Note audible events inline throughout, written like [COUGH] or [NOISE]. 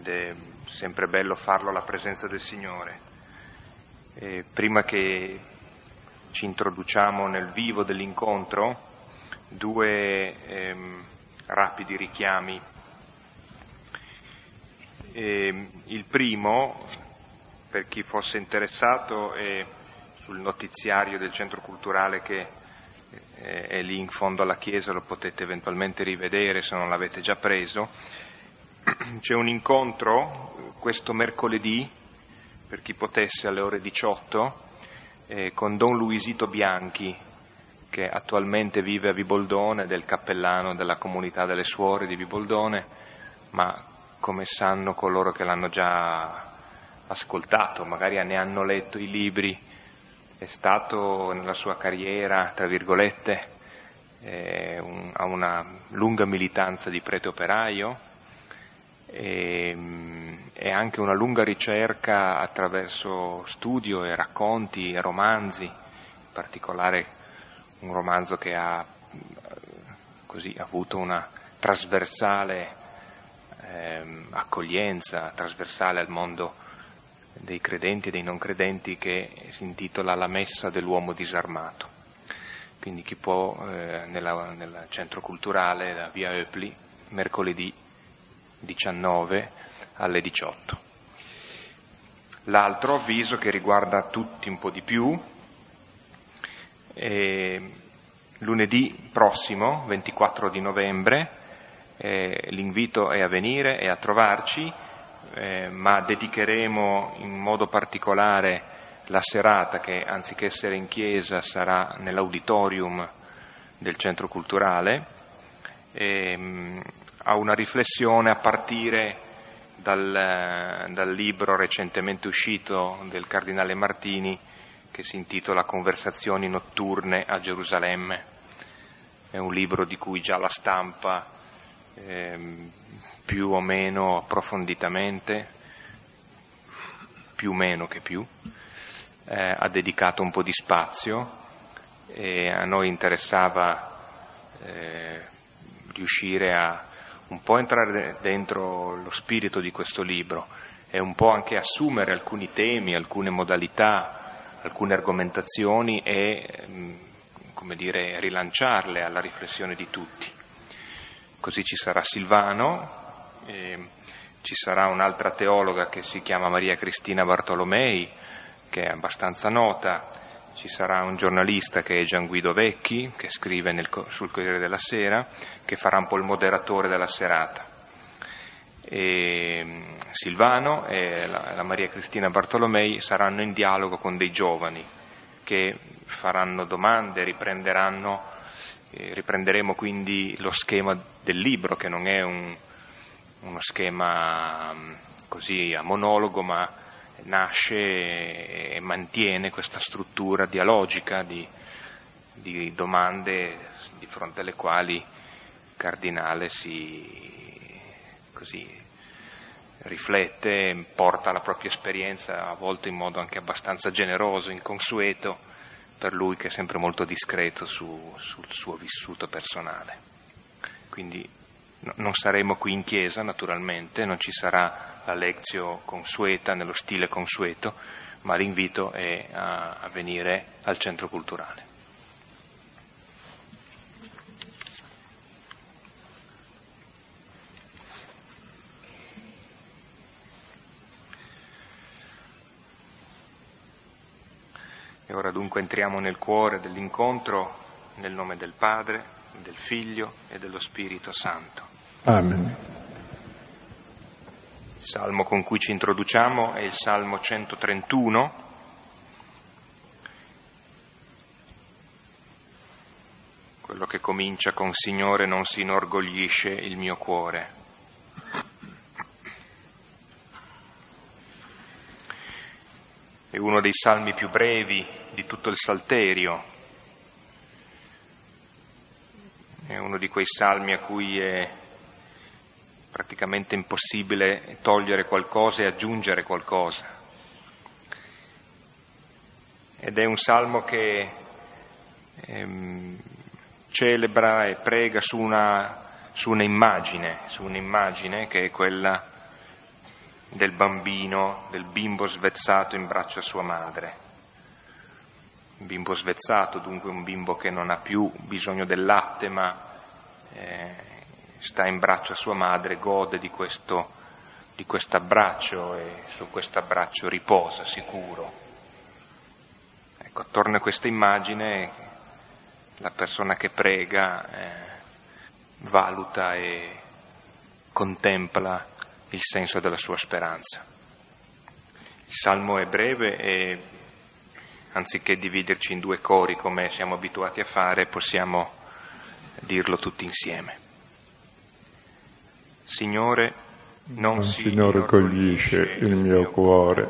ed è sempre bello farlo alla presenza del Signore. E prima che ci introduciamo nel vivo dell'incontro, due ehm, rapidi richiami. E, il primo, per chi fosse interessato, è sul notiziario del centro culturale che eh, è lì in fondo alla chiesa, lo potete eventualmente rivedere se non l'avete già preso. C'è un incontro questo mercoledì, per chi potesse, alle ore 18, eh, con Don Luisito Bianchi, che attualmente vive a Viboldone, del cappellano della comunità delle suore di Viboldone, ma come sanno coloro che l'hanno già ascoltato, magari ne hanno letto i libri, è stato nella sua carriera, tra virgolette, eh, un, ha una lunga militanza di prete operaio e, e, anche una lunga ricerca attraverso studio e racconti e romanzi, in particolare un romanzo che ha così, avuto una trasversale eh, accoglienza, trasversale al mondo dei credenti e dei non credenti che si intitola La messa dell'uomo disarmato. Quindi chi può eh, nel centro culturale da via Eupli mercoledì 19 alle 18. L'altro avviso che riguarda tutti un po' di più, eh, lunedì prossimo, 24 di novembre, eh, l'invito è a venire e a trovarci eh, ma dedicheremo in modo particolare la serata che anziché essere in chiesa sarà nell'auditorium del centro culturale ehm, a una riflessione a partire dal, dal libro recentemente uscito del Cardinale Martini che si intitola Conversazioni notturne a Gerusalemme. È un libro di cui già la stampa ehm, più o meno approfonditamente, più o meno che più, eh, ha dedicato un po' di spazio e a noi interessava eh, riuscire a un po' entrare dentro lo spirito di questo libro e un po' anche assumere alcuni temi, alcune modalità, alcune argomentazioni e, mm, come dire, rilanciarle alla riflessione di tutti. Così ci sarà Silvano, e ci sarà un'altra teologa che si chiama Maria Cristina Bartolomei, che è abbastanza nota, ci sarà un giornalista che è Gian Guido Vecchi, che scrive nel, sul Corriere della Sera, che farà un po' il moderatore della serata. E Silvano e la, la Maria Cristina Bartolomei saranno in dialogo con dei giovani che faranno domande, riprenderanno, eh, riprenderemo quindi lo schema del libro, che non è un, uno schema mm, così a monologo, ma nasce e mantiene questa struttura dialogica di, di domande di fronte alle quali il cardinale si così, riflette, porta la propria esperienza, a volte in modo anche abbastanza generoso, inconsueto, per lui che è sempre molto discreto su, sul suo vissuto personale. Quindi non saremo qui in chiesa naturalmente, non ci sarà la lezio consueta nello stile consueto, ma l'invito è a, a venire al centro culturale. E ora dunque entriamo nel cuore dell'incontro nel nome del Padre, del Figlio e dello Spirito Santo. Amen. Il salmo con cui ci introduciamo è il Salmo 131. Quello che comincia con Signore non si inorgoglisce il mio cuore. È uno dei salmi più brevi di tutto il Salterio, è uno di quei salmi a cui è praticamente impossibile togliere qualcosa e aggiungere qualcosa. Ed è un salmo che ehm, celebra e prega su una, su un'immagine, su un'immagine che è quella del bambino, del bimbo svezzato in braccio a sua madre. Un bimbo svezzato, dunque un bimbo che non ha più bisogno del latte, ma eh, sta in braccio a sua madre, gode di questo di abbraccio e su questo abbraccio riposa sicuro. Ecco, attorno a questa immagine la persona che prega eh, valuta e contempla il senso della sua speranza. Il salmo è breve e anziché dividerci in due cori come siamo abituati a fare, possiamo dirlo tutti insieme. Signore, non si inorgoglisce il mio cuore,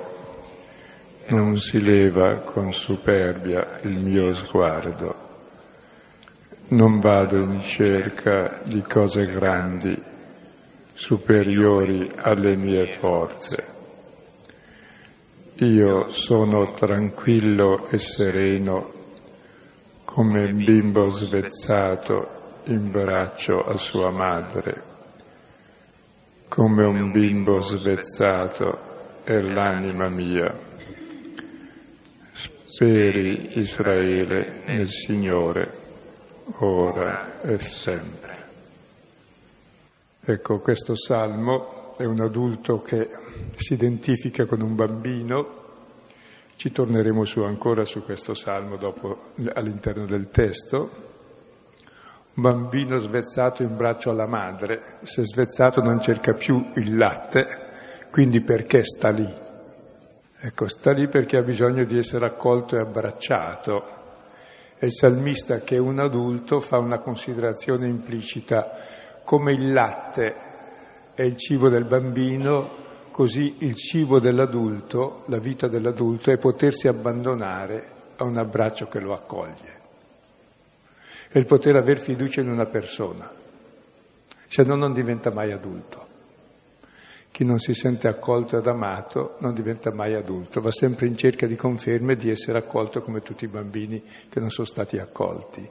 non si leva con superbia il mio sguardo. Non vado in cerca di cose grandi, superiori alle mie forze. Io sono tranquillo e sereno come un bimbo svezzato in braccio a sua madre come un bimbo svezzato è l'anima mia. Speri Israele nel Signore, ora e sempre. Ecco, questo salmo è un adulto che si identifica con un bambino. Ci torneremo su ancora su questo salmo dopo all'interno del testo, un bambino svezzato in braccio alla madre, se svezzato non cerca più il latte, quindi perché sta lì? Ecco, sta lì perché ha bisogno di essere accolto e abbracciato. E il salmista, che è un adulto, fa una considerazione implicita. Come il latte è il cibo del bambino, così il cibo dell'adulto, la vita dell'adulto, è potersi abbandonare a un abbraccio che lo accoglie è il poter aver fiducia in una persona, se no non diventa mai adulto. Chi non si sente accolto ed amato non diventa mai adulto, va sempre in cerca di conferme di essere accolto come tutti i bambini che non sono stati accolti.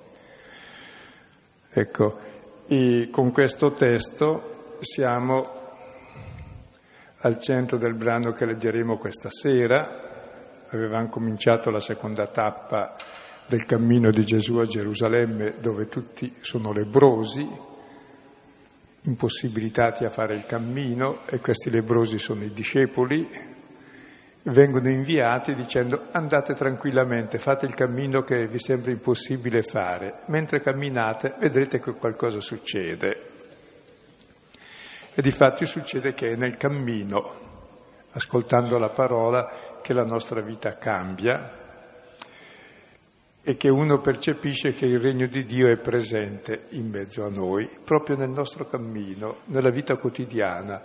Ecco, con questo testo siamo al centro del brano che leggeremo questa sera. Avevamo cominciato la seconda tappa del cammino di Gesù a Gerusalemme dove tutti sono lebrosi, impossibilitati a fare il cammino e questi lebrosi sono i discepoli, vengono inviati dicendo andate tranquillamente, fate il cammino che vi sembra impossibile fare, mentre camminate vedrete che qualcosa succede. E di fatti succede che è nel cammino, ascoltando la parola, che la nostra vita cambia, e che uno percepisce che il regno di Dio è presente in mezzo a noi, proprio nel nostro cammino, nella vita quotidiana,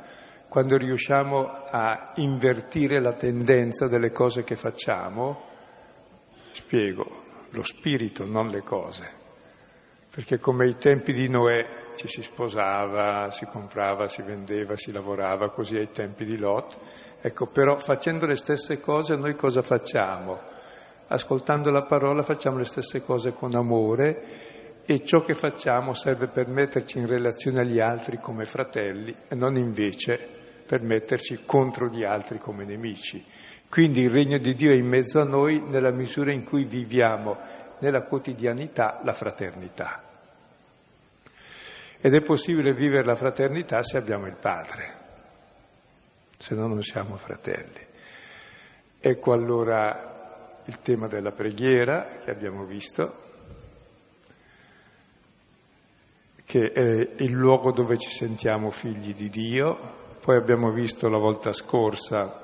quando riusciamo a invertire la tendenza delle cose che facciamo, spiego, lo spirito, non le cose. Perché come ai tempi di Noè ci si sposava, si comprava, si vendeva, si lavorava, così ai tempi di Lot, ecco, però facendo le stesse cose noi cosa facciamo? ascoltando la parola facciamo le stesse cose con amore e ciò che facciamo serve per metterci in relazione agli altri come fratelli e non invece per metterci contro gli altri come nemici. Quindi il regno di Dio è in mezzo a noi nella misura in cui viviamo nella quotidianità la fraternità. Ed è possibile vivere la fraternità se abbiamo il Padre, se no non siamo fratelli. Ecco allora il tema della preghiera che abbiamo visto, che è il luogo dove ci sentiamo figli di Dio, poi abbiamo visto la volta scorsa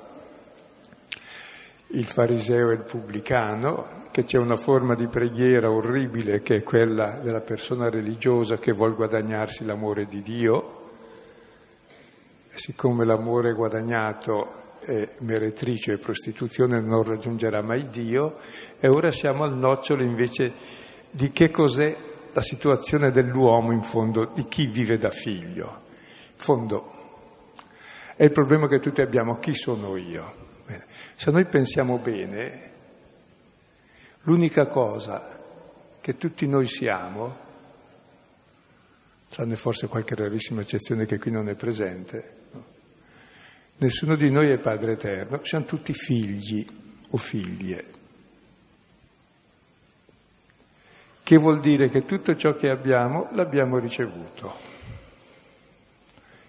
il fariseo e il pubblicano, che c'è una forma di preghiera orribile che è quella della persona religiosa che vuole guadagnarsi l'amore di Dio, e siccome l'amore guadagnato è meretrice e prostituzione non raggiungerà mai Dio e ora siamo al nocciolo invece di che cos'è la situazione dell'uomo in fondo, di chi vive da figlio. In fondo è il problema che tutti abbiamo, chi sono io? Se noi pensiamo bene, l'unica cosa che tutti noi siamo, tranne forse qualche rarissima eccezione che qui non è presente, Nessuno di noi è Padre Eterno, siamo tutti figli o figlie. Che vuol dire che tutto ciò che abbiamo l'abbiamo ricevuto.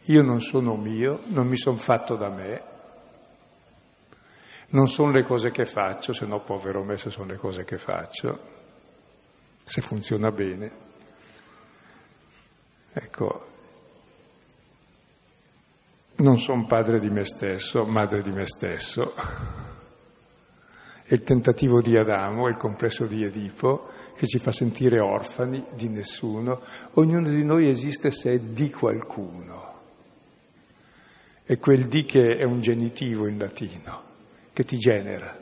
Io non sono mio, non mi sono fatto da me, non sono le cose che faccio, se no povero me se sono le cose che faccio, se funziona bene. Ecco, non sono padre di me stesso, madre di me stesso. È il tentativo di Adamo, il complesso di Edipo, che ci fa sentire orfani di nessuno. Ognuno di noi esiste se è di qualcuno. E quel di che è un genitivo in latino, che ti genera.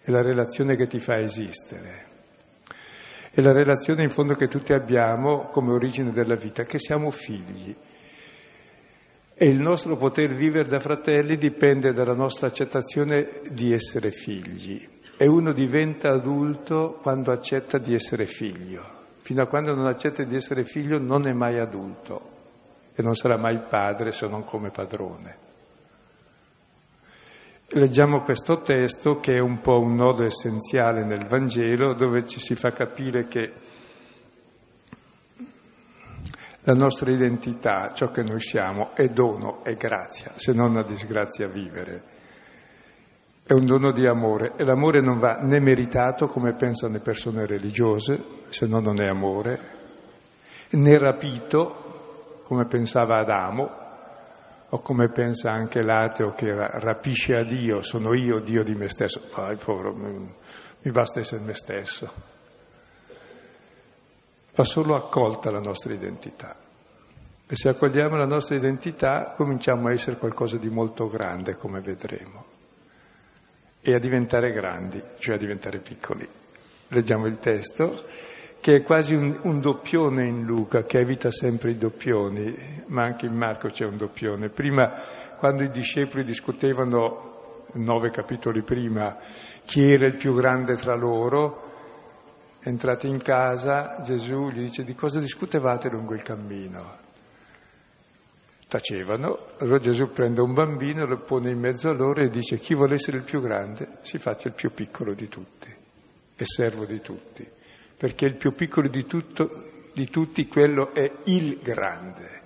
È la relazione che ti fa esistere. È la relazione in fondo che tutti abbiamo come origine della vita, che siamo figli e il nostro poter vivere da fratelli dipende dalla nostra accettazione di essere figli. E uno diventa adulto quando accetta di essere figlio. Fino a quando non accetta di essere figlio non è mai adulto e non sarà mai padre se non come padrone. Leggiamo questo testo che è un po' un nodo essenziale nel Vangelo dove ci si fa capire che la nostra identità, ciò che noi siamo, è dono, è grazia, se non una disgrazia vivere. È un dono di amore e l'amore non va né meritato come pensano le persone religiose, se no non è amore, né rapito come pensava Adamo o come pensa anche l'ateo che rapisce a Dio, sono io Dio di me stesso. Poi, povero, mi basta essere me stesso va solo accolta la nostra identità. E se accogliamo la nostra identità cominciamo a essere qualcosa di molto grande, come vedremo, e a diventare grandi, cioè a diventare piccoli. Leggiamo il testo, che è quasi un, un doppione in Luca, che evita sempre i doppioni, ma anche in Marco c'è un doppione. Prima, quando i discepoli discutevano, nove capitoli prima, chi era il più grande tra loro, Entrati in casa, Gesù gli dice di cosa discutevate lungo il cammino? Tacevano, allora Gesù prende un bambino, lo pone in mezzo a loro e dice chi vuole essere il più grande si faccia il più piccolo di tutti e servo di tutti, perché il più piccolo di, tutto, di tutti quello è il grande.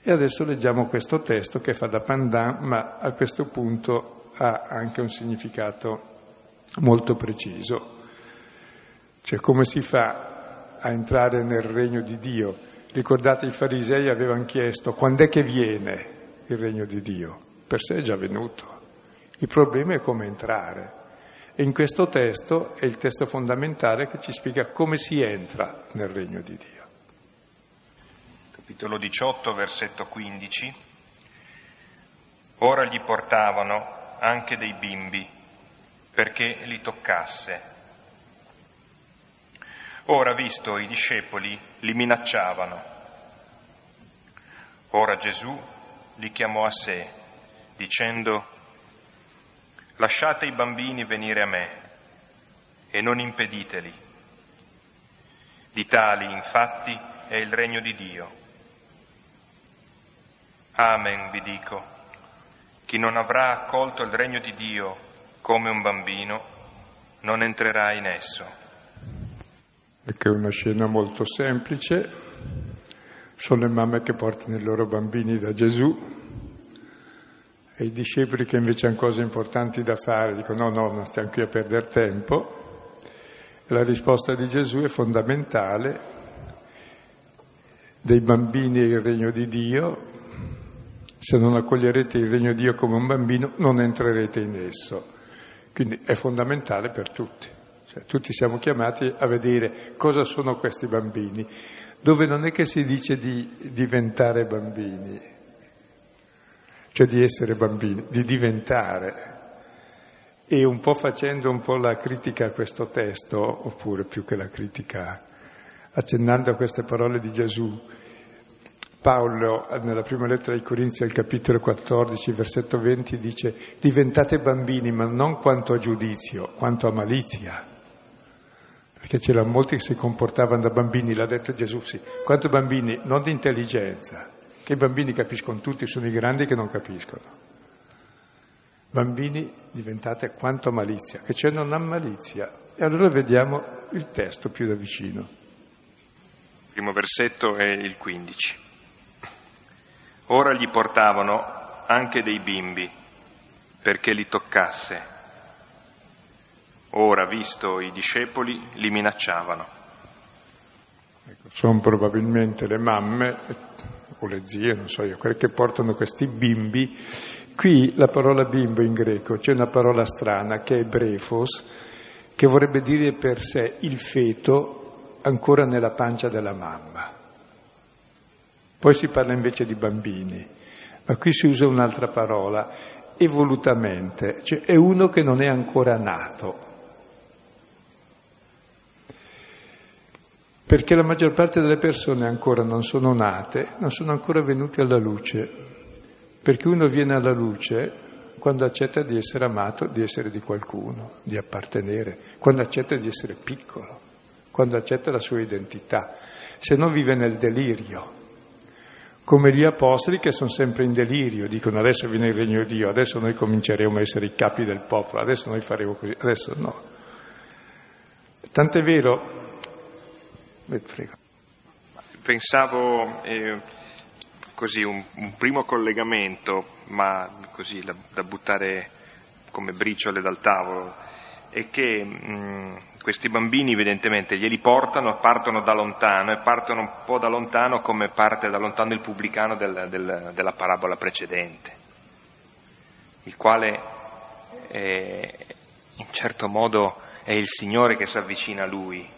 E adesso leggiamo questo testo che fa da pandan, ma a questo punto ha anche un significato molto preciso. Cioè come si fa a entrare nel regno di Dio? Ricordate i farisei avevano chiesto quando è che viene il regno di Dio? Per sé è già venuto. Il problema è come entrare. E in questo testo è il testo fondamentale che ci spiega come si entra nel regno di Dio. Capitolo 18, versetto 15. Ora gli portavano anche dei bimbi perché li toccasse Ora, visto i discepoli, li minacciavano. Ora Gesù li chiamò a sé, dicendo, lasciate i bambini venire a me e non impediteli. Di tali, infatti, è il regno di Dio. Amen, vi dico, chi non avrà accolto il regno di Dio come un bambino, non entrerà in esso perché è una scena molto semplice, sono le mamme che portano i loro bambini da Gesù e i discepoli che invece hanno cose importanti da fare dicono no, no, non stiamo qui a perdere tempo. La risposta di Gesù è fondamentale, dei bambini e il regno di Dio, se non accoglierete il regno di Dio come un bambino non entrerete in esso. Quindi è fondamentale per tutti. Cioè, tutti siamo chiamati a vedere cosa sono questi bambini, dove non è che si dice di diventare bambini, cioè di essere bambini, di diventare. E un po' facendo un po' la critica a questo testo, oppure più che la critica, accennando a queste parole di Gesù, Paolo nella prima lettera ai Corinzi al capitolo 14, versetto 20 dice diventate bambini ma non quanto a giudizio, quanto a malizia perché c'erano molti che si comportavano da bambini, l'ha detto Gesù, sì. Quanto bambini? Non di intelligenza, che i bambini capiscono tutti, sono i grandi che non capiscono. Bambini diventate quanto malizia, che c'è non ha malizia. E allora vediamo il testo più da vicino. Il primo versetto è il 15. Ora gli portavano anche dei bimbi perché li toccasse. Ora, visto i discepoli, li minacciavano. Ecco, sono probabilmente le mamme o le zie, non so io, quelle che portano questi bimbi. Qui la parola bimbo in greco, c'è una parola strana che è brefos, che vorrebbe dire per sé il feto ancora nella pancia della mamma. Poi si parla invece di bambini, ma qui si usa un'altra parola, evolutamente, cioè è uno che non è ancora nato. Perché la maggior parte delle persone ancora non sono nate, non sono ancora venute alla luce. Perché uno viene alla luce quando accetta di essere amato, di essere di qualcuno, di appartenere, quando accetta di essere piccolo, quando accetta la sua identità, se no vive nel delirio come gli apostoli che sono sempre in delirio, dicono adesso viene il regno di Dio, adesso noi cominceremo a essere i capi del popolo, adesso noi faremo così, adesso no. Tant'è vero. Pensavo eh, così un, un, primo collegamento, ma così da, da buttare come briciole dal tavolo, è che mh, questi bambini evidentemente glieli portano, partono da lontano e partono un po' da lontano come parte da lontano il pubblicano del, del, della parabola precedente, il quale è, in certo modo è il Signore che si avvicina a lui.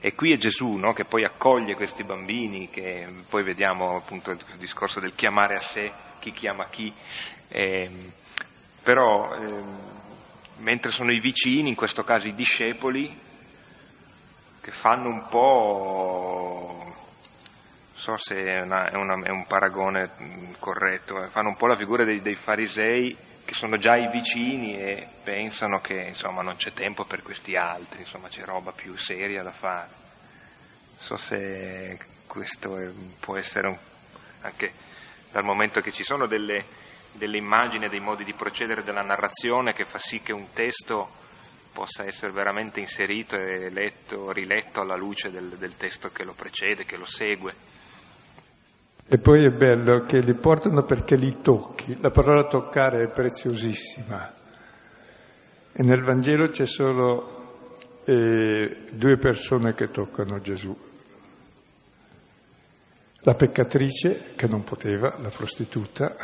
E qui è Gesù no? che poi accoglie questi bambini, che poi vediamo appunto il discorso del chiamare a sé chi chiama chi, eh, però eh, mentre sono i vicini, in questo caso i discepoli, che fanno un po', non so se è, una, è, una, è un paragone corretto, eh, fanno un po' la figura dei, dei, farisei che sono già i vicini e pensano che insomma non c'è tempo per questi altri, insomma c'è roba più seria da fare. Non so se questo è, può essere un, anche dal momento che ci sono delle delle immagini, dei modi di procedere della narrazione che fa sì che un testo possa essere veramente inserito e letto, riletto alla luce del, del testo che lo precede, che lo segue. E poi è bello che li portano perché li tocchi. La parola toccare è preziosissima. E nel Vangelo c'è solo eh, due persone che toccano Gesù. La peccatrice, che non poteva, la prostituta,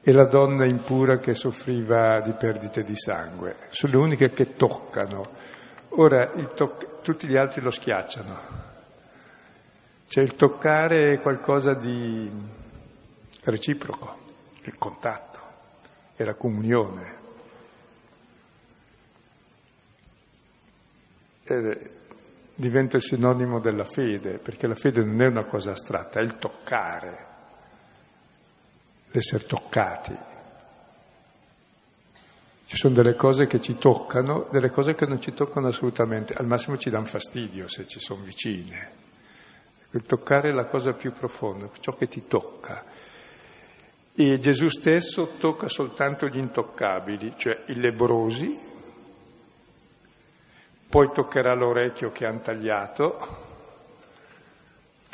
e la donna impura che soffriva di perdite di sangue. Sono le uniche che toccano. Ora toc- tutti gli altri lo schiacciano. Cioè il toccare è qualcosa di reciproco, il contatto e la comunione. E diventa sinonimo della fede, perché la fede non è una cosa astratta, è il toccare l'essere toccati. Ci sono delle cose che ci toccano, delle cose che non ci toccano assolutamente, al massimo ci danno fastidio se ci sono vicine. Il toccare è la cosa più profonda, ciò che ti tocca. E Gesù stesso tocca soltanto gli intoccabili, cioè i lebrosi, poi toccherà l'orecchio che hanno tagliato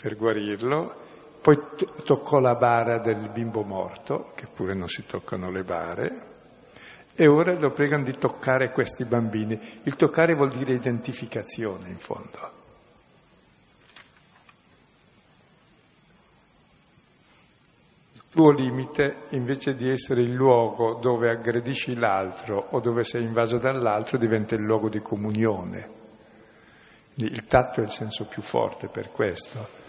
per guarirlo, poi toccò la bara del bimbo morto, che pure non si toccano le bare, e ora lo pregano di toccare questi bambini. Il toccare vuol dire identificazione, in fondo. Tuo limite, invece di essere il luogo dove aggredisci l'altro o dove sei invaso dall'altro, diventa il luogo di comunione. Il tatto è il senso più forte per questo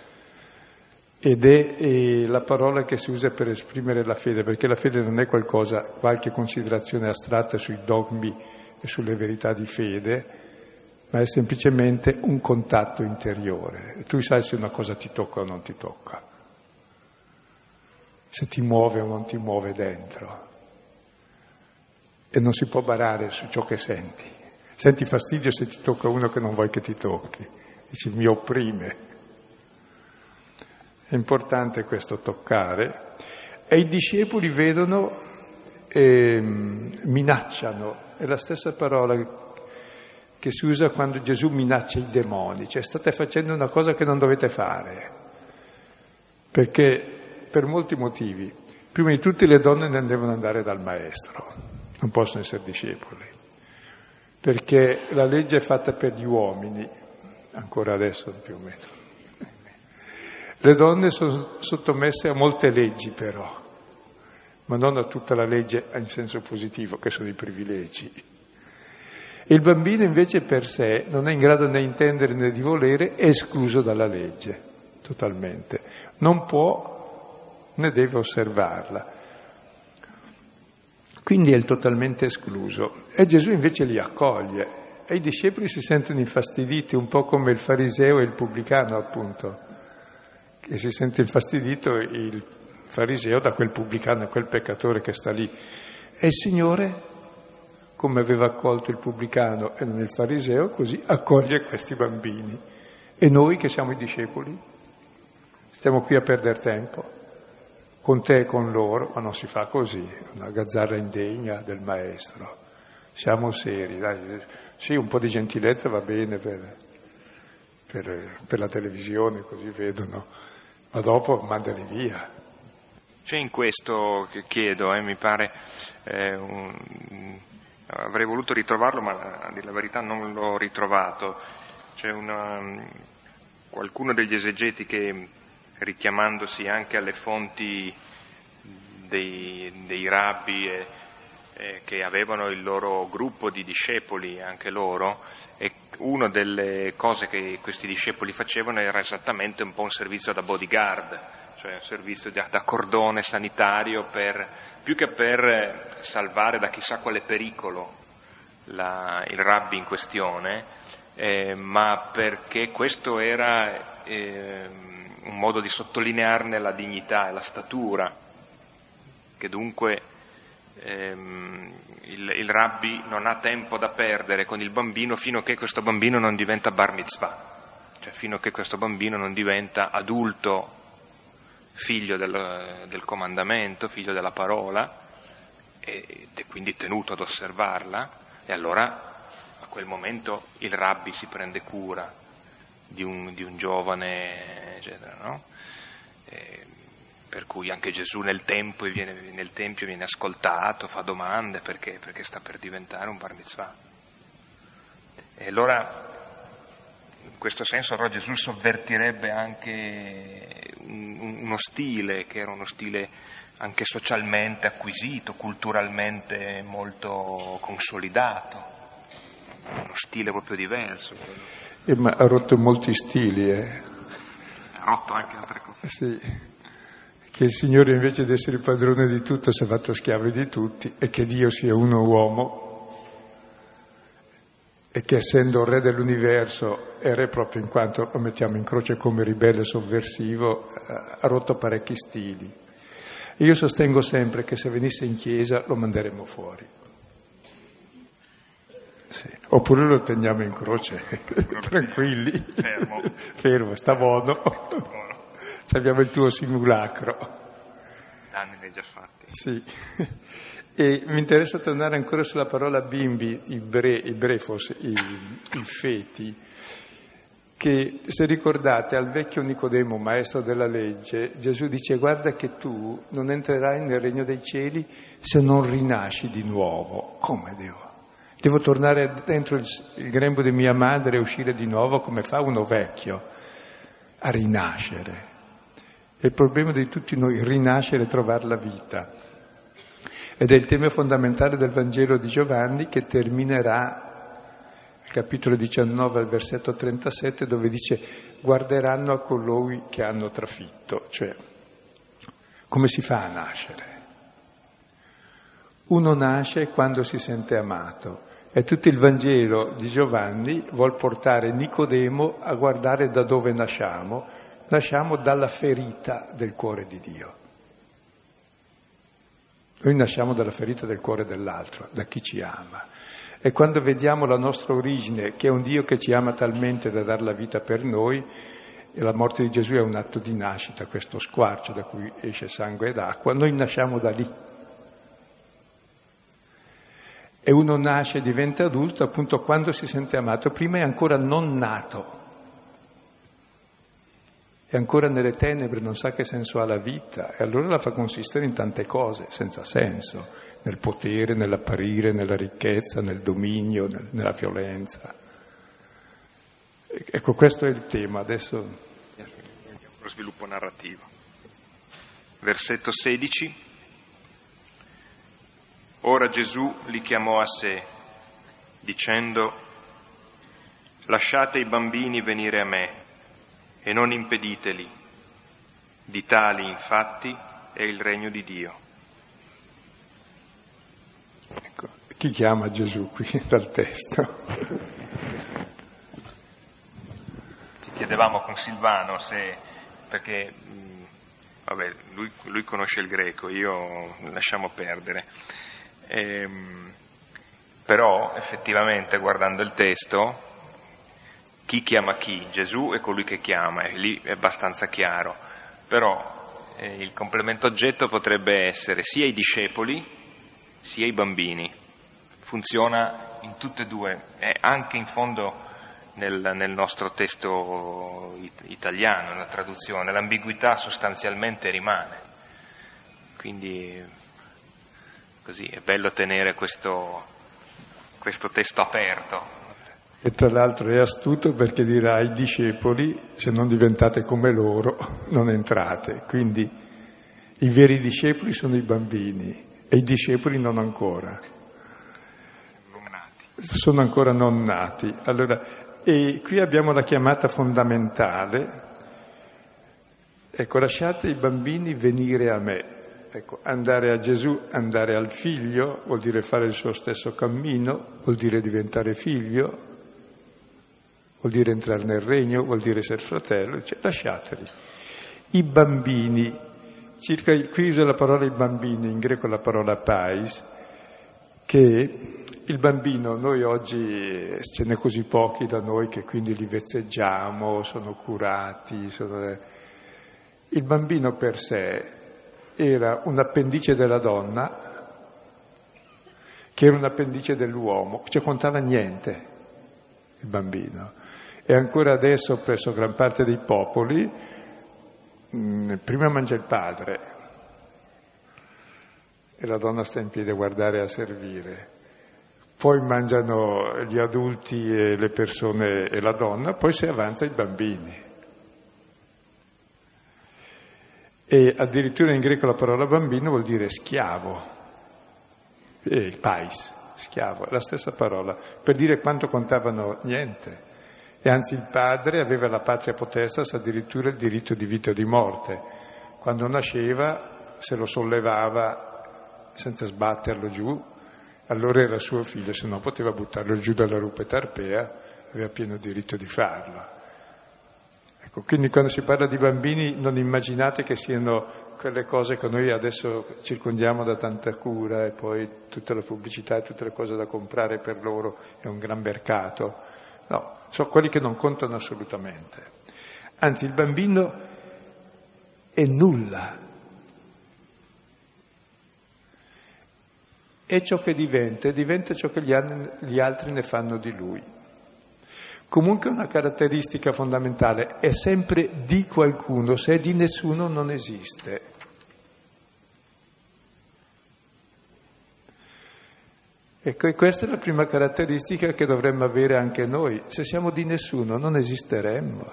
ed è, è, la parola che si usa per esprimere la fede, perché la fede non è qualcosa, qualche considerazione astratta sui dogmi e sulle verità di fede, ma è semplicemente un contatto interiore. Tu sai se una cosa ti tocca o non ti tocca, se ti muove o non ti muove dentro. E non si può barare su ciò che senti. Senti fastidio se ti tocca uno che non vuoi che ti tocchi, dici mi opprime. È importante questo toccare. E i discepoli vedono e minacciano, è la stessa parola che si usa quando Gesù minaccia i demoni, cioè state facendo una cosa che non dovete fare, perché per molti motivi, prima di tutti le donne non devono andare dal maestro, non possono essere discepoli, perché la legge è fatta per gli uomini, ancora adesso più o meno. Le donne sono sottomesse a molte leggi però, ma non a tutta la legge in senso positivo, che sono i privilegi. E il bambino invece per sé non è in grado né di intendere né di volere, è escluso dalla legge, totalmente. Non può né deve osservarla. Quindi è totalmente escluso. E Gesù invece li accoglie. E i discepoli si sentono infastiditi, un po' come il fariseo e il pubblicano, appunto, che si sente infastidito il fariseo da quel pubblicano, quel peccatore che sta lì. E il Signore, come aveva accolto il pubblicano e non il fariseo, così accoglie questi bambini. E noi che siamo i discepoli, stiamo qui a perdere tempo, con te e con loro, ma non si fa così, una gazzarra indegna del maestro. Siamo seri, dai. Sì, un po' di gentilezza va bene per, per, per la televisione, così vedono, ma dopo mandali via. C'è in questo che chiedo, eh, mi pare, eh, un, avrei voluto ritrovarlo, ma a dire la verità non l'ho ritrovato. C'è una, qualcuno degli esegeti che, richiamandosi anche alle fonti dei, dei rabbi e, eh, che avevano il loro gruppo di discepoli, anche loro, e una delle cose che questi discepoli facevano era esattamente un po' un servizio da bodyguard cioè un servizio da cordone sanitario per, più che per salvare da chissà quale pericolo la, il rabbi in questione, eh, ma perché questo era eh, un modo di sottolinearne la dignità e la statura, che dunque ehm, il, il, rabbi non ha tempo da perdere con il bambino fino a che questo bambino non diventa bar mitzvah, cioè fino a che questo bambino non diventa adulto figlio del, del comandamento, figlio della parola, ed è quindi tenuto ad osservarla, e allora a quel momento il rabbi si prende cura di un, di un giovane, eccetera, no? per cui anche Gesù nel, viene, nel, Tempio viene ascoltato, fa domande perché, perché sta per diventare un bar mitzvah. E allora in questo senso però Gesù sovvertirebbe anche uno stile che era uno stile anche socialmente acquisito, culturalmente molto consolidato, uno stile proprio diverso. Eh, ma ha rotto molti stili, eh. Ha rotto anche altre cose. Sì, che il Signore invece di essere padrone di tutto si è fatto schiavo di tutti e che Dio sia uno uomo e che essendo re dell'universo è re proprio in quanto lo mettiamo in croce come ribelle sovversivo, eh, ha rotto parecchi stili. Io sostengo sempre che se venisse in chiesa lo manderemo fuori. Sì. Oppure lo teniamo in croce, [LAUGHS] tranquilli. Fermo. [LAUGHS] Fermo, sta buono. Abbiamo il tuo simulacro. Danni ne già fatti. Sì. E mi interessa tornare ancora sulla parola bimbi, i, bre, i brefos, i, i feti, che se ricordate al vecchio Nicodemo, maestro della legge, Gesù dice guarda che tu non entrerai nel regno dei cieli se non rinasci di nuovo. Come devo? Devo tornare dentro il, il grembo di mia madre e uscire di nuovo come fa uno vecchio a rinascere. È il problema di tutti noi, rinascere e trovare la vita. Ed è il tema fondamentale del Vangelo di Giovanni che terminerà capitolo 19 al versetto 37 dove dice guarderanno a colui che hanno trafitto, cioè come si fa a nascere? Uno nasce quando si sente amato e tutto il Vangelo di Giovanni vuol portare Nicodemo a guardare da dove nasciamo, nasciamo dalla ferita del cuore di Dio. Noi nasciamo dalla ferita del cuore dell'altro, da chi ci ama. E quando vediamo la nostra origine, che è un Dio che ci ama talmente da dare la vita per noi, e la morte di Gesù è un atto di nascita, questo squarcio da cui esce sangue ed acqua, noi nasciamo da lì. E uno nasce e diventa adulto appunto quando si sente amato, prima è ancora non nato, è ancora nelle tenebre, non sa che senso ha la vita e allora la fa consistere in tante cose senza senso, nel potere, nell'apparire, nella ricchezza, nel dominio, nel, nella violenza. Ecco, questo è il tema. Adesso. Lo sviluppo narrativo. Versetto 16. Ora Gesù li chiamò a sé, dicendo, lasciate i bambini venire a me e non impediteli. Di tali, infatti, è il regno di Dio. Ecco, chi chiama Gesù qui [LAUGHS] dal testo? chiedevamo con Silvano se, perché vabbè, lui, lui, conosce il greco, io lasciamo perdere. Ehm, però effettivamente guardando il testo, chi chiama chi? Gesù è colui che chiama, e lì è abbastanza chiaro, però eh, il complemento oggetto potrebbe essere sia i discepoli sia i bambini. Funziona in tutte e due, è anche in fondo nel, nel nostro testo it- italiano, nella traduzione, l'ambiguità sostanzialmente rimane. Quindi così è bello tenere questo, questo testo aperto. E tra l'altro è astuto perché dirà ai discepoli, se non diventate come loro, non entrate. Quindi i veri discepoli sono i bambini e i discepoli non ancora. Non. Sono ancora non nati. Allora, e qui abbiamo la chiamata fondamentale. Ecco, lasciate i bambini venire a me. Ecco, andare a Gesù, andare al figlio, vuol dire fare il suo stesso cammino, vuol dire diventare figlio, vuol dire entrare nel regno, vuol dire essere fratello, cioè, lasciateli. I bambini, circa, qui usa la parola i bambini, in greco la parola pais, che il bambino, noi oggi ce n'è così pochi da noi che quindi li vezzeggiamo, sono curati. Sono... Il bambino per sé era un appendice della donna che era un appendice dell'uomo, cioè contava niente il bambino. E ancora adesso presso gran parte dei popoli, mh, mm, prima mangia il padre e la donna sta in piedi a guardare e a servire poi mangiano gli adulti e le persone e la donna, poi si avanza i bambini. E addirittura in greco la parola bambino vuol dire schiavo, e il pais, schiavo, la stessa parola, per dire quanto contavano niente. E anzi il padre aveva la patria potestas addirittura il diritto di vita o di morte. Quando nasceva se lo sollevava senza sbatterlo giù allora era suo figlio, se no poteva buttarlo giù dalla rupe tarpea, aveva pieno diritto di farlo. Ecco, quindi quando si parla di bambini non immaginate che siano quelle cose che noi adesso circondiamo da tanta cura e poi tutta la pubblicità e tutte le cose da comprare per loro è un gran mercato. No, sono quelli che non contano assolutamente. Anzi, il bambino è nulla è ciò che diventa diventa ciò che gli altri ne fanno di lui. Comunque una caratteristica fondamentale è sempre di qualcuno, se è di nessuno non esiste. Ecco, e questa è la prima caratteristica che dovremmo avere anche noi. Se siamo di nessuno non esisteremmo.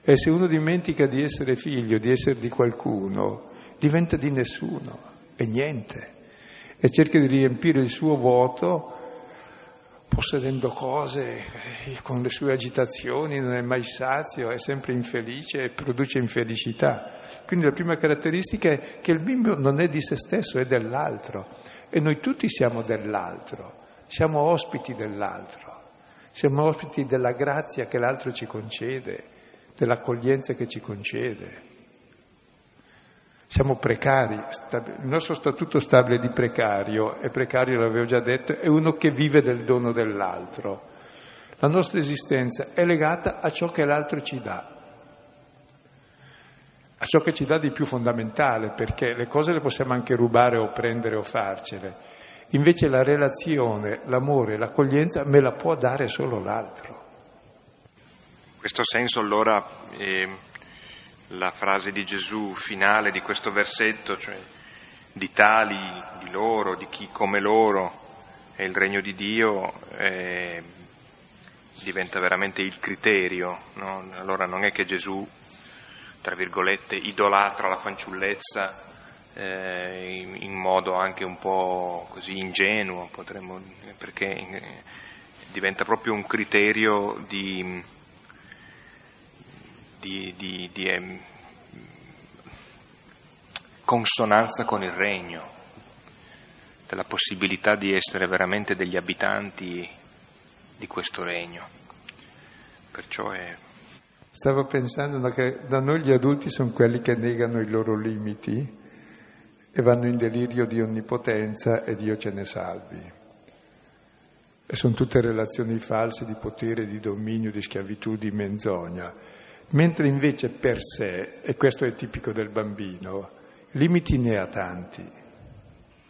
E se uno dimentica di essere figlio, di essere di qualcuno, diventa di nessuno e niente, e cerca di riempire il suo vuoto possedendo cose con le sue agitazioni, non è mai sazio, è sempre infelice e produce infelicità. Quindi la prima caratteristica è che il bimbo non è di se stesso, è dell'altro e noi tutti siamo dell'altro, siamo ospiti dell'altro, siamo ospiti della grazia che l'altro ci concede, dell'accoglienza che ci concede. Siamo precari, il nostro statuto stabile di precario, e precario l'avevo già detto, è uno che vive del dono dell'altro. La nostra esistenza è legata a ciò che l'altro ci dà, a ciò che ci dà di più fondamentale, perché le cose le possiamo anche rubare o prendere o farcele. Invece la relazione, l'amore, l'accoglienza me la può dare solo l'altro. In questo senso allora eh, la frase di Gesù finale di questo versetto, cioè di tali, di loro, di chi come loro è il regno di Dio, eh, diventa veramente il criterio. No? Allora non è che Gesù, tra virgolette, idolatra la fanciullezza eh, in, in, modo anche un po' così ingenuo, potremmo, perché eh, diventa proprio un criterio di, di, di, di eh, consonanza con il regno, della possibilità di essere veramente degli abitanti di questo regno. Perciò è... Stavo pensando che da noi gli adulti sono quelli che negano i loro limiti e vanno in delirio di onnipotenza e Dio ce ne salvi. E sono tutte relazioni false di potere, di dominio, di schiavitù, di menzogna. Mentre invece per sé, e questo è tipico del bambino, limiti ne ha tanti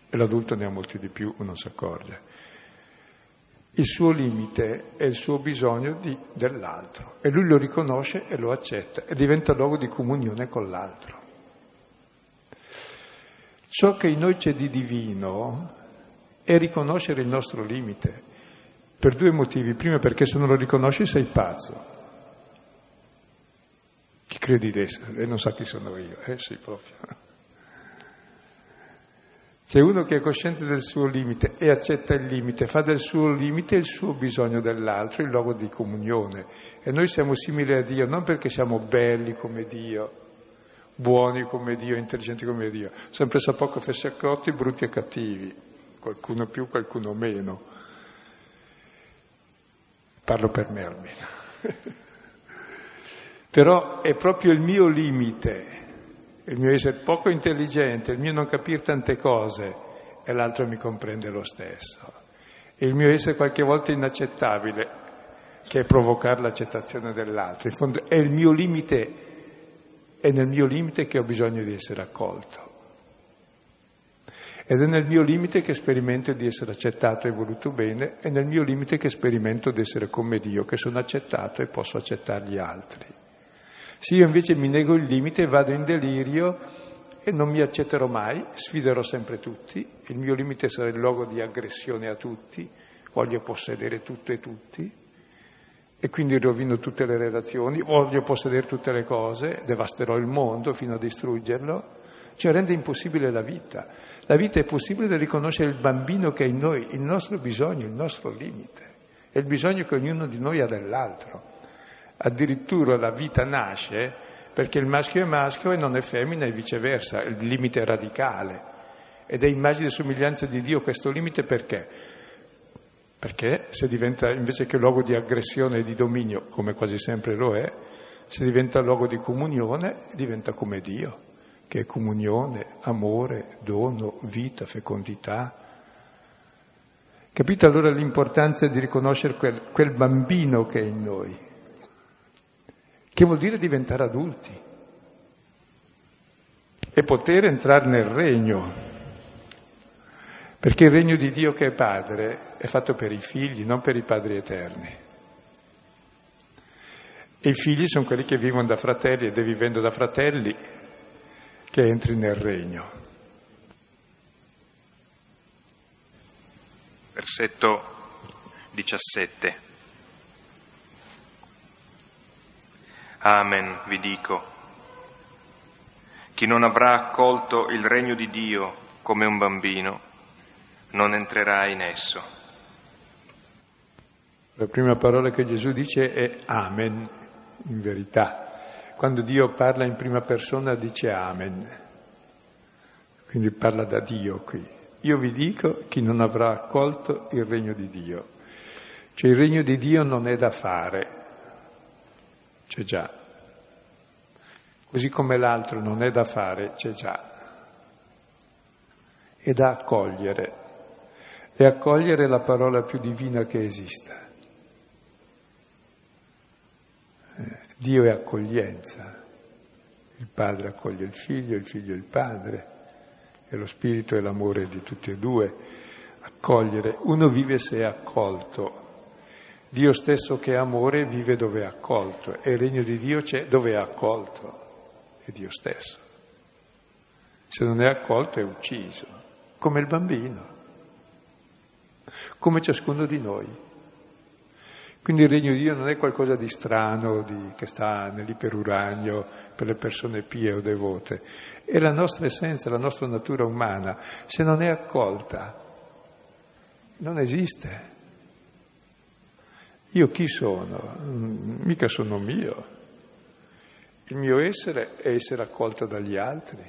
e l'adulto ne ha molti di più, non si accorge. Il suo limite è il suo bisogno di, dell'altro e lui lo riconosce e lo accetta e diventa luogo di comunione con l'altro. Ciò che in noi c'è di divino è riconoscere il nostro limite, per due motivi. Primo perché se non lo riconosci sei pazzo. Chi credi di essere? E non sa chi sono io. Eh sì, proprio. C'è uno che è cosciente del suo limite e accetta il limite, fa del suo limite il suo bisogno dell'altro, il luogo di comunione. E noi siamo simili a Dio non perché siamo belli come Dio, buoni come Dio, intelligenti come Dio, sempre sa poco fessaccotti, brutti e cattivi, qualcuno più, qualcuno meno. Parlo per me almeno. [LAUGHS] Però è proprio il mio limite il mio essere poco intelligente, il mio non capire tante cose e l'altro mi comprende lo stesso. E il mio essere qualche volta inaccettabile, che è provocare l'accettazione dell'altro. In fondo è il mio limite, è nel mio limite che ho bisogno di essere accolto. Ed è nel mio limite che sperimento di essere accettato e voluto bene, è nel mio limite che sperimento di essere come Dio, che sono accettato e posso accettare gli altri. Se io invece mi nego il limite, vado in delirio e non mi accetterò mai, sfiderò sempre tutti, il mio limite sarà il luogo di aggressione a tutti, voglio possedere tutto e tutti. E quindi rovino tutte le relazioni, voglio possedere tutte le cose, devasterò il mondo fino a distruggerlo, cioè rende impossibile la vita. La vita è possibile da riconoscere il bambino che è in noi, il nostro bisogno, il nostro limite, è il bisogno che ognuno di noi ha dell'altro. Addirittura la vita nasce perché il maschio è maschio e non è femmina e viceversa, il limite radicale. Ed è immagine e somiglianza di Dio questo limite perché? Perché se diventa invece che luogo di aggressione e di dominio, come quasi sempre lo è, se diventa luogo di comunione, diventa come Dio, che è comunione, amore, dono, vita, fecondità. Capite allora l'importanza di riconoscere quel, quel bambino che è in noi? Che vuol dire diventare adulti e poter entrare nel regno, perché il regno di Dio che è Padre è fatto per i figli, non per i padri eterni. E i figli sono quelli che vivono da fratelli ed è vivendo da fratelli che entri nel regno. Versetto 17. Amen, vi dico. Chi non avrà accolto il regno di Dio come un bambino non entrerà in esso. La prima parola che Gesù dice è Amen, in verità. Quando Dio parla in prima persona dice Amen, quindi parla da Dio qui. Io vi dico chi non avrà accolto il regno di Dio. Cioè il regno di Dio non è da fare, c'è già. Così come l'altro non è da fare, c'è già. È da accogliere. E accogliere la parola più divina che esista. Eh, Dio è accoglienza, il padre accoglie il figlio, il figlio il padre, e lo spirito è l'amore di tutti e due. Accogliere, uno vive se è accolto, Dio stesso che è amore vive dove è accolto e il regno di Dio c'è dove è accolto, è Dio stesso. Se non è accolto è ucciso, come il bambino, come ciascuno di noi. Quindi il regno di Dio non è qualcosa di strano, di, che sta nell'iperuranio per le persone pie o devote, è la nostra essenza, la nostra natura umana. Se non è accolta, non esiste. Io chi sono? Mm, mica sono mio. Il mio essere è essere accolto dagli altri,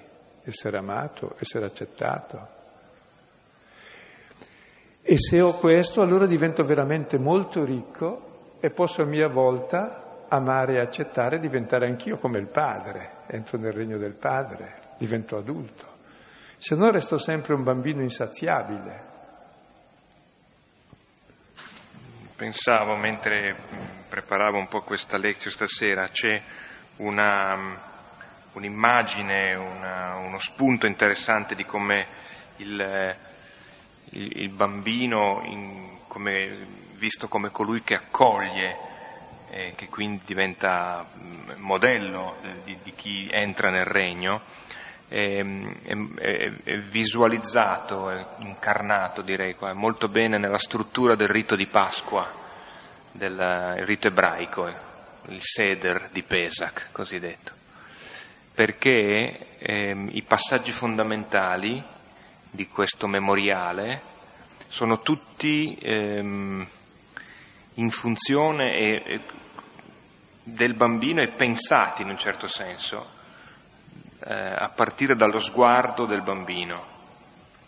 essere amato, essere accettato. E se ho questo, allora divento veramente molto ricco e posso a mia volta amare e accettare e diventare anch'io come il padre. Entro nel regno del padre, divento adulto. Se no resto sempre un bambino insaziabile. Pensavo mentre preparavo un po' questa lezione stasera, c'è una, un'immagine, una, uno spunto interessante di come il il, il bambino in, come, visto come colui che accoglie, eh, che quindi diventa mm, modello eh, di, di, chi entra nel regno, è, è, è visualizzato, è incarnato direi qua, molto bene nella struttura del rito di Pasqua, del rito ebraico, il Seder di Pesach cosiddetto, perché eh, i passaggi fondamentali di questo memoriale sono tutti ehm, in funzione e, e del bambino e pensati in un certo senso eh, a partire dallo sguardo del bambino,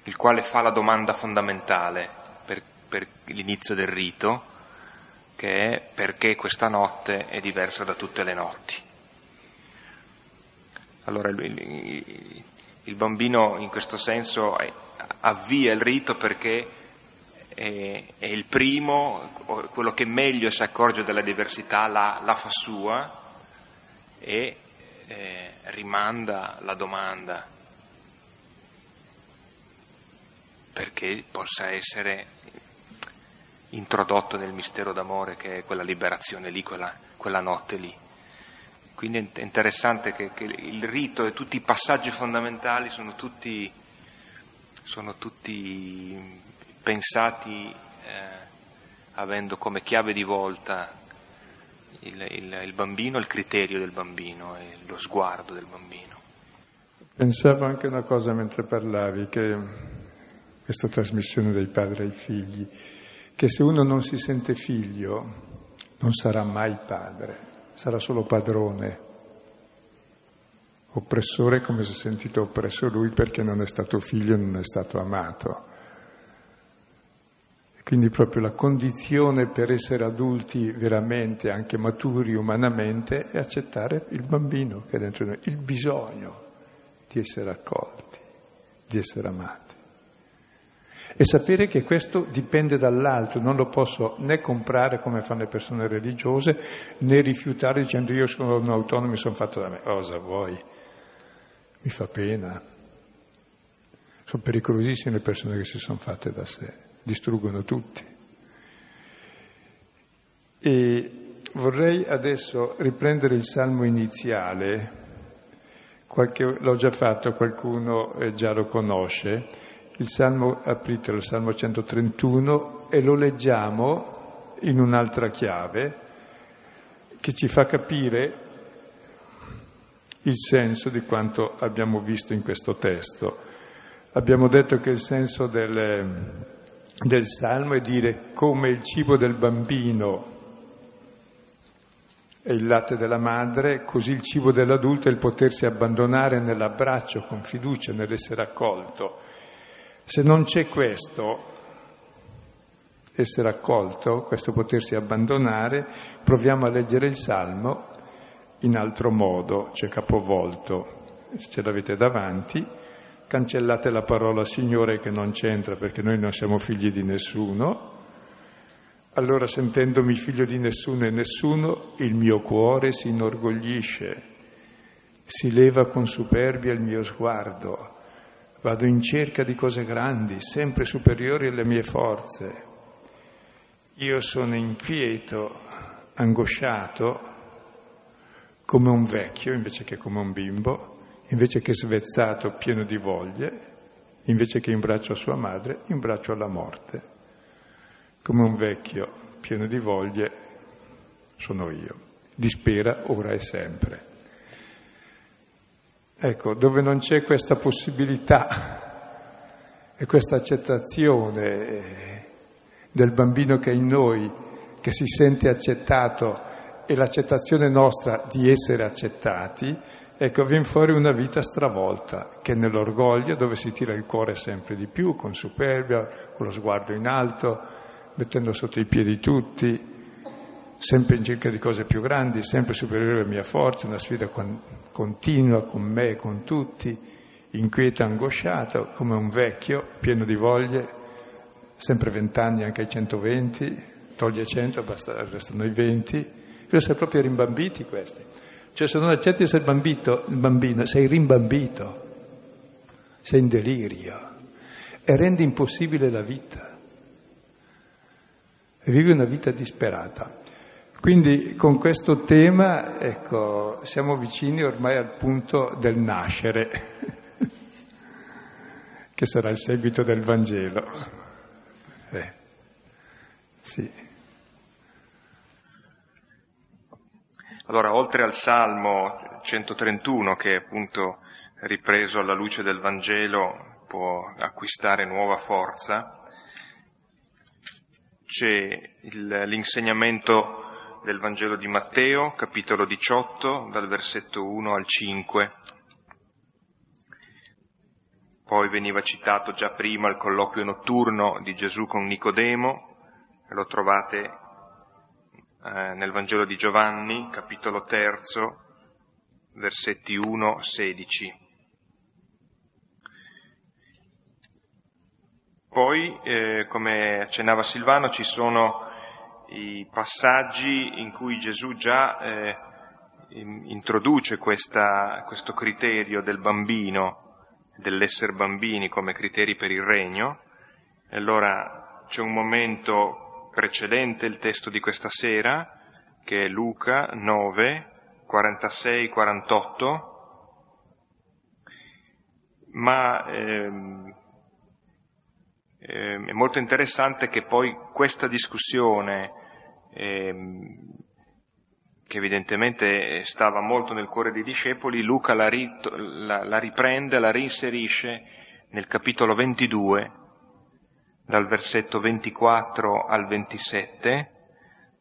il quale fa la domanda fondamentale per, per l'inizio del rito, che è perché questa notte è diversa da tutte le notti. Allora il, il, bambino in questo senso avvia il rito perché è, è, il primo, quello che meglio si accorge della diversità la, la fa sua e eh, rimanda la domanda perché possa essere introdotto nel mistero d'amore che è quella liberazione lì, quella, quella notte lì. Quindi è interessante che, che, il rito e tutti i passaggi fondamentali sono tutti, sono tutti pensati eh, avendo come chiave di volta il, il, il bambino, il criterio del bambino e lo sguardo del bambino. Pensavo anche una cosa mentre parlavi, che questa trasmissione dei padri ai figli, che se uno non si sente figlio non sarà mai padre sarà solo padrone. Oppressore come si è sentito oppresso lui perché non è stato figlio e non è stato amato. Quindi proprio la condizione per essere adulti veramente, anche maturi umanamente, è accettare il bambino che è dentro noi, il bisogno di essere accolti, di essere amati e sapere che questo dipende dall'altro, non lo posso né comprare come fanno le persone religiose, né rifiutare dicendo io sono un autonomo, mi sono fatto da me. Cosa vuoi? Mi fa pena. Sono pericolosissime le persone che si sono fatte da sé, distruggono tutti. E vorrei adesso riprendere il salmo iniziale, qualche, l'ho già fatto, qualcuno eh, già lo conosce, il Salmo, apritelo, il Salmo 131 e lo leggiamo in un'altra chiave che ci fa capire il senso di quanto abbiamo visto in questo testo. Abbiamo detto che il senso del, del Salmo è dire come il cibo del bambino è il latte della madre, così il cibo dell'adulto è il potersi abbandonare nell'abbraccio con fiducia, nell'essere accolto. Se non c'è questo, essere accolto, questo potersi abbandonare, proviamo a leggere il Salmo in altro modo, c'è capovolto, ce l'avete davanti, cancellate la parola Signore che non c'entra perché noi non siamo figli di nessuno, Allora sentendomi figlio di nessuno e nessuno, il mio cuore si inorgoglisce, si leva con superbia il mio sguardo, vado in cerca di cose grandi, sempre superiori alle mie forze. Io sono inquieto, angosciato, come un vecchio invece che come un bimbo, invece che svezzato, pieno di voglie, invece che in braccio a sua madre, in braccio alla morte come un vecchio pieno di voglie sono io, dispera ora e sempre. Ecco, dove non c'è questa possibilità e questa accettazione del bambino che è in noi, che si sente accettato e l'accettazione nostra di essere accettati, ecco, viene fuori una vita stravolta, che nell'orgoglio, dove si tira il cuore sempre di più, con superbia, con lo sguardo in alto, mettendo sotto i piedi tutti, sempre in cerca di cose più grandi, sempre superiore alla mia forza, una sfida con, continua con me e con tutti, inquieta, angosciato, come un vecchio, pieno di voglie, sempre vent'anni anche ai 120, toglie 100, basta, restano i 20, devono essere proprio rimbambiti questi. Cioè se non accetti essere bambito, bambino, sei rimbambito, sei in delirio e rendi impossibile la vita e vive una vita disperata. Quindi con questo tema, ecco, siamo vicini ormai al punto del nascere, [LAUGHS] che sarà il seguito del Vangelo. Eh, sì. Allora, oltre al Salmo 131, che appunto ripreso alla luce del Vangelo, può acquistare nuova forza, c'è il, l'insegnamento del Vangelo di Matteo, capitolo 18, dal versetto 1 al 5. Poi veniva citato già prima il colloquio notturno di Gesù con Nicodemo, lo trovate eh, nel Vangelo di Giovanni, capitolo 3, versetti 1-16. Poi, eh, come accennava Silvano, ci sono i passaggi in cui Gesù già eh, introduce questa, questo criterio del bambino, dell'essere bambini come criteri per il regno. E allora c'è un momento precedente il testo di questa sera, che è Luca 9, 46-48, ma ehm, eh, è molto interessante che poi questa discussione, eh, che evidentemente stava molto nel cuore dei discepoli, Luca la, rit- la, la riprende, la reinserisce nel capitolo 22, dal versetto 24 al 27,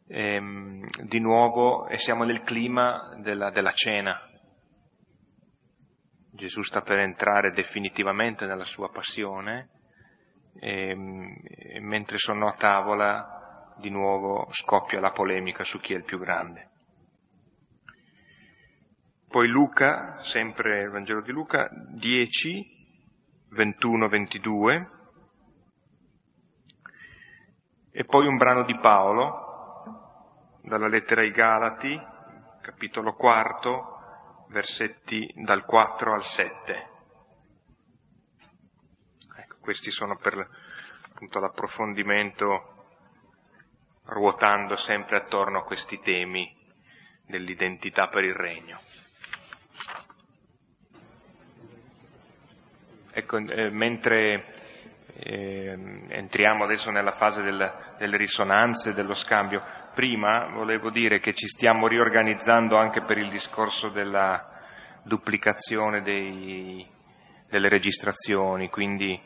ehm, di nuovo, e siamo nel clima della, della cena. Gesù sta per entrare definitivamente nella sua passione e, e mentre sono a tavola di nuovo scoppia la polemica su chi è il più grande. Poi Luca, sempre il Vangelo di Luca, 10, 21, 22, e poi un brano di Paolo, dalla lettera ai Galati, capitolo 4, versetti dal 4 al 7. Questi sono per appunto, l'approfondimento ruotando sempre attorno a questi temi dell'identità per il regno. Ecco, eh, mentre entriamo adesso nella fase del, delle risonanze, dello scambio, prima volevo dire che ci stiamo riorganizzando anche per il discorso della duplicazione dei, delle registrazioni, quindi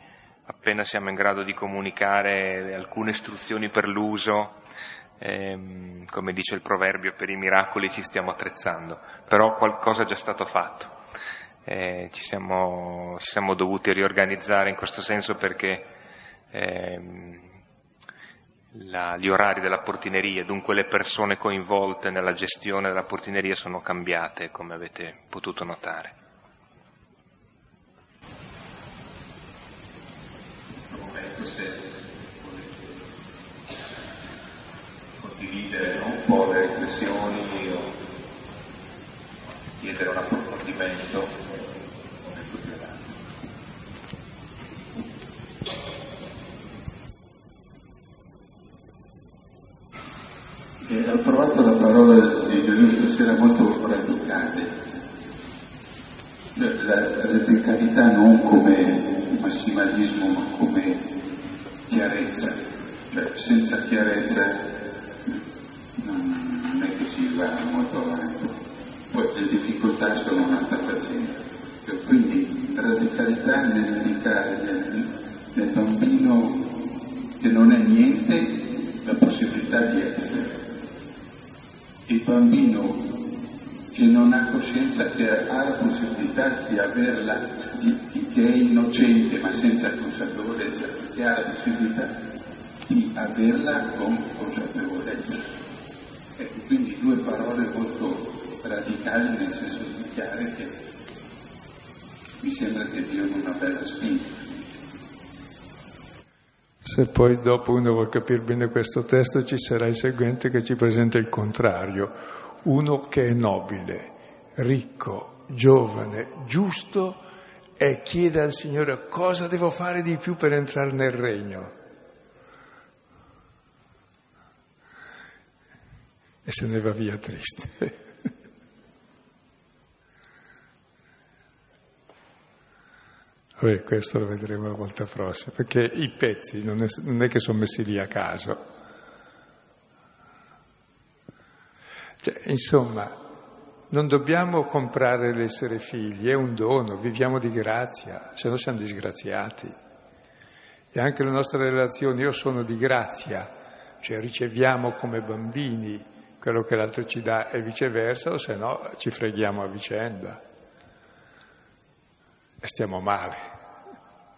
appena siamo in grado di comunicare alcune istruzioni per l'uso, ehm, come dice il proverbio, per i miracoli ci stiamo attrezzando, però qualcosa è già stato fatto. Eh, ci, siamo, ci, siamo, dovuti riorganizzare in questo senso perché ehm, la, gli orari della portineria, dunque le persone coinvolte nella gestione della portineria sono cambiate, come avete potuto notare. condividere un po' le riflessioni o chiedere un approfondimento Eh, ho trovato la parola di Gesù stasera molto radicale. La radicalità non come massimalismo, ma come chiarezza. Cioè, senza chiarezza non è che si va molto avanti. Poi le difficoltà sono un'altra faccenda. Quindi radicalità nell'indicare nel, nel bambino che non è niente la possibilità di essere il bambino che non ha coscienza, che ha la possibilità di averla, di, di, che è innocente ma senza consapevolezza, che ha la possibilità di averla con consapevolezza. Ecco, quindi due parole molto radicali nel senso di chiare che mi sembra che diano una bella spinta. Se poi dopo uno vuole capire bene questo testo ci sarà il seguente che ci presenta il contrario, uno che è nobile, ricco, giovane, giusto e chiede al Signore cosa devo fare di più per entrare nel regno. E se ne va via triste. Vabbè, questo lo vedremo la volta prossima, perché i pezzi non è, non è che sono messi lì a caso. Cioè, insomma, non dobbiamo comprare l'essere figli, è un dono, viviamo di grazia, se no siamo disgraziati. E anche le nostre relazioni, io sono di grazia, cioè riceviamo come bambini quello che l'altro ci dà e viceversa, o se no ci freghiamo a vicenda e stiamo male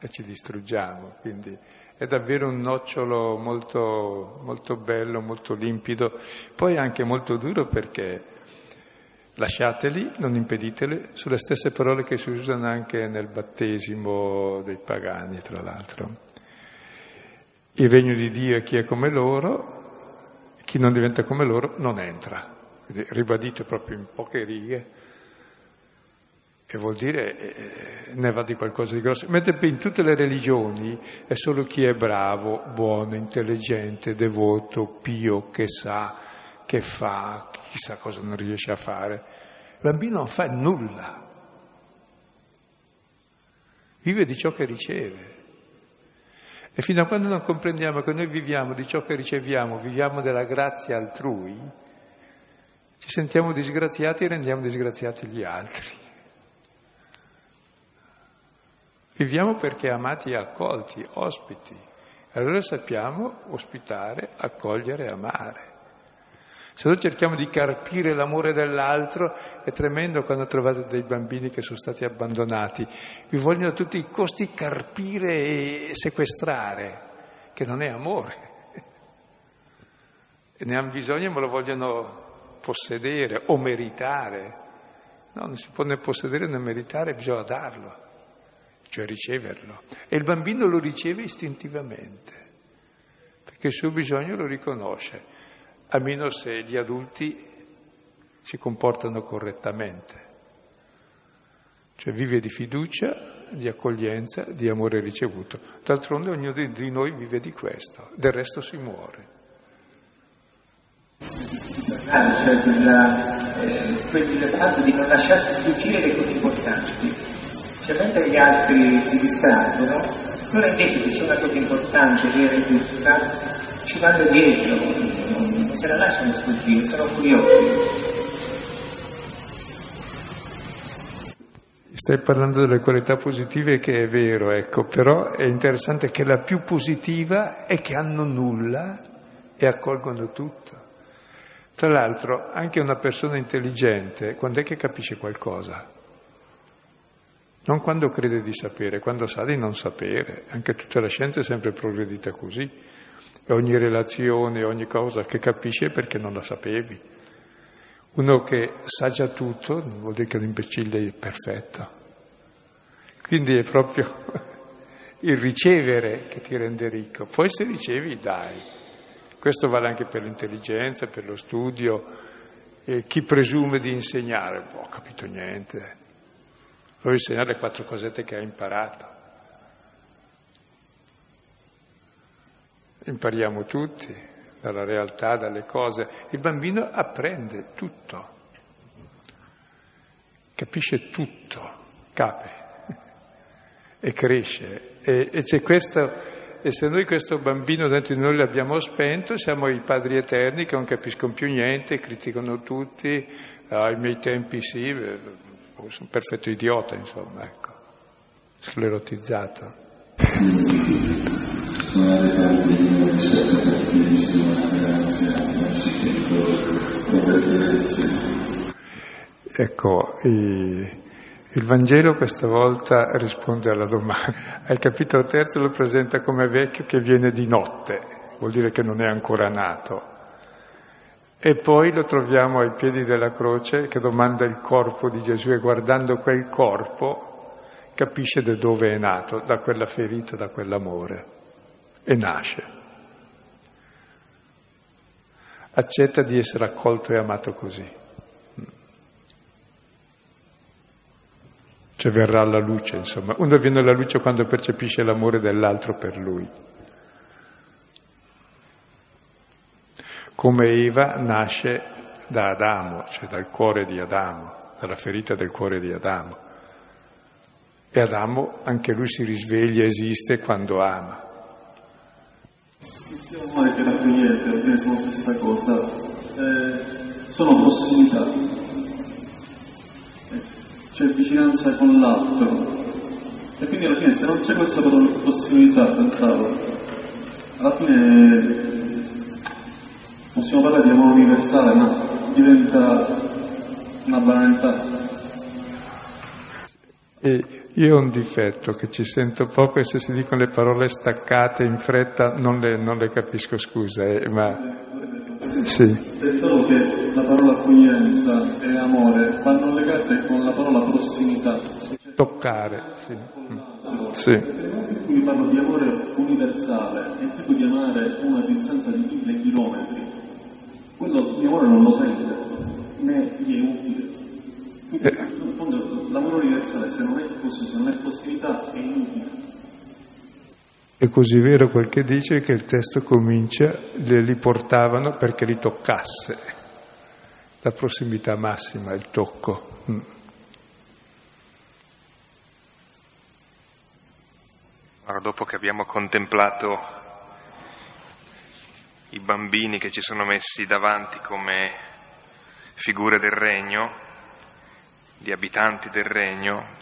e ci distruggiamo. Quindi è davvero un nocciolo molto, molto bello, molto limpido, poi anche molto duro perché lasciateli, non impeditele, sulle stesse parole che si usano anche nel battesimo dei pagani, tra l'altro. Il regno di Dio è chi è come loro, chi non diventa come loro non entra. Ribadito proprio in poche righe che vuol dire eh, ne va di qualcosa di grosso. Mentre in tutte le religioni è solo chi è bravo, buono, intelligente, devoto, pio, che sa, che fa, chissà cosa non riesce a fare. Il bambino non fa nulla, vive di ciò che riceve. E fino a quando non comprendiamo che noi viviamo di ciò che riceviamo, viviamo della grazia altrui, ci sentiamo disgraziati e rendiamo disgraziati gli altri. Viviamo perché amati e accolti, ospiti. Allora sappiamo ospitare, accogliere, amare. Se noi cerchiamo di carpire l'amore dell'altro, è tremendo quando trovate dei bambini che sono stati abbandonati. Vi vogliono a tutti i costi carpire e sequestrare, che non è amore. E ne hanno bisogno ma lo vogliono possedere o meritare. No, non si può né possedere né meritare, bisogna darlo cioè riceverlo. E il bambino lo riceve istintivamente, perché il suo bisogno lo riconosce, a meno se gli adulti si comportano correttamente. Cioè vive di fiducia, di accoglienza, di amore ricevuto. D'altronde ognuno di noi vive di questo, del resto si muore. Ah, cioè quella, eh, fatto di non lasciarsi sfuggire le cose importanti cioè mentre gli altri si distraggono, loro invece che c'è una cosa importante, vera e giusta, ci vanno dietro, non se la lasciano sfuggire, sono curiosi. Stai parlando delle qualità positive che è vero, ecco, però è interessante che la più positiva è che hanno nulla e accolgono tutto. Tra l'altro, anche una persona intelligente, quando è che capisce qualcosa? Non quando crede di sapere, quando sa di non sapere. Anche tutta la scienza è sempre progredita così. E ogni relazione, ogni cosa che capisci è perché non la sapevi. Uno che sa già tutto non vuol dire che l'imbecille è perfetto. Quindi è proprio [LAUGHS] il ricevere che ti rende ricco. Poi se ricevi dai. Questo vale anche per l'intelligenza, per lo studio. E chi presume di insegnare, boh, ho capito niente. Vuoi insegnare le quattro cosette che ha imparato. Impariamo tutti dalla realtà, dalle cose. Il bambino apprende tutto, capisce tutto, cape [LAUGHS] e cresce. E, e c'è questo, e se noi questo bambino dentro di noi l'abbiamo spento, siamo i padri eterni che non capiscono più niente, criticano tutti, ah, ai miei tempi sì, un perfetto idiota, insomma, ecco, sclerotizzato. Ecco, il Vangelo questa volta risponde alla domanda. [LAUGHS] Al capitolo terzo lo presenta come vecchio che viene di notte, vuol dire che non è ancora nato. E poi lo troviamo ai piedi della croce che domanda il corpo di Gesù e guardando quel corpo capisce da dove è nato, da quella ferita, da quell'amore. E nasce. Accetta di essere accolto e amato così. Cioè verrà alla luce, insomma. Uno viene alla luce quando percepisce l'amore dell'altro per lui. Come Eva nasce da Adamo, cioè dal cuore di Adamo, dalla ferita del cuore di Adamo. E Adamo, anche lui si risveglia, esiste quando ama. Che l'accoglienza, alla fine sono la stessa cosa, eh, sono prossimità c'è vicinanza con l'altro. E quindi alla fine se non c'è questa possibilità, pensavo, alla fine possiamo parlare di amore universale, ma diventa una banalità. E io ho un difetto che ci sento poco e se si dicono le parole staccate in fretta non le, non le capisco, scusa, eh, ma sì. Pensavo che la parola accoglienza e amore vanno legate con la parola prossimità. Toccare, sì. sì. Quindi parlo di amore universale, è tipo di amare una distanza di mille chilometri. Quello di amore non lo sente, né gli è utile. Quindi, eh. l'amore universale, se non è così, se non è possibilità, è inutile. È così vero quel che dice che il testo comincia, li portavano perché li toccasse, la prossimità massima, il tocco. Mm. Ora, dopo che abbiamo contemplato i bambini che ci sono messi davanti come figure del regno, di abitanti del regno,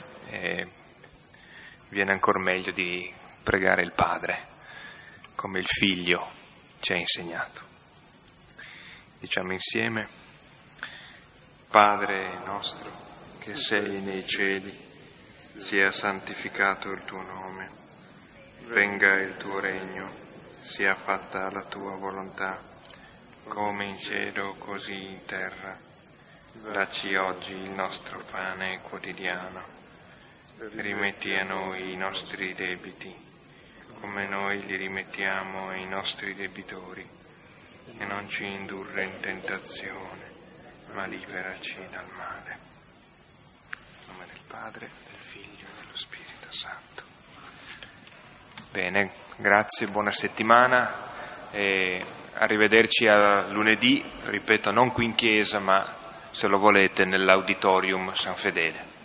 viene ancora meglio di pregare il Padre, come il Figlio ci ha insegnato. Diciamo insieme, Padre nostro che sei nei cieli, sia santificato il tuo nome, venga il tuo regno, sia fatta la tua volontà, come in cielo così in terra. Dacci oggi il nostro pane quotidiano, rimetti a noi i nostri debiti come noi li rimettiamo ai nostri debitori, e non ci indurre in tentazione, ma liberaci dal male. In nome del Padre, del Figlio e dello Spirito Santo. Bene, grazie, buona settimana e arrivederci a lunedì, ripeto, non qui in chiesa, ma se lo volete nell'auditorium San Fedele.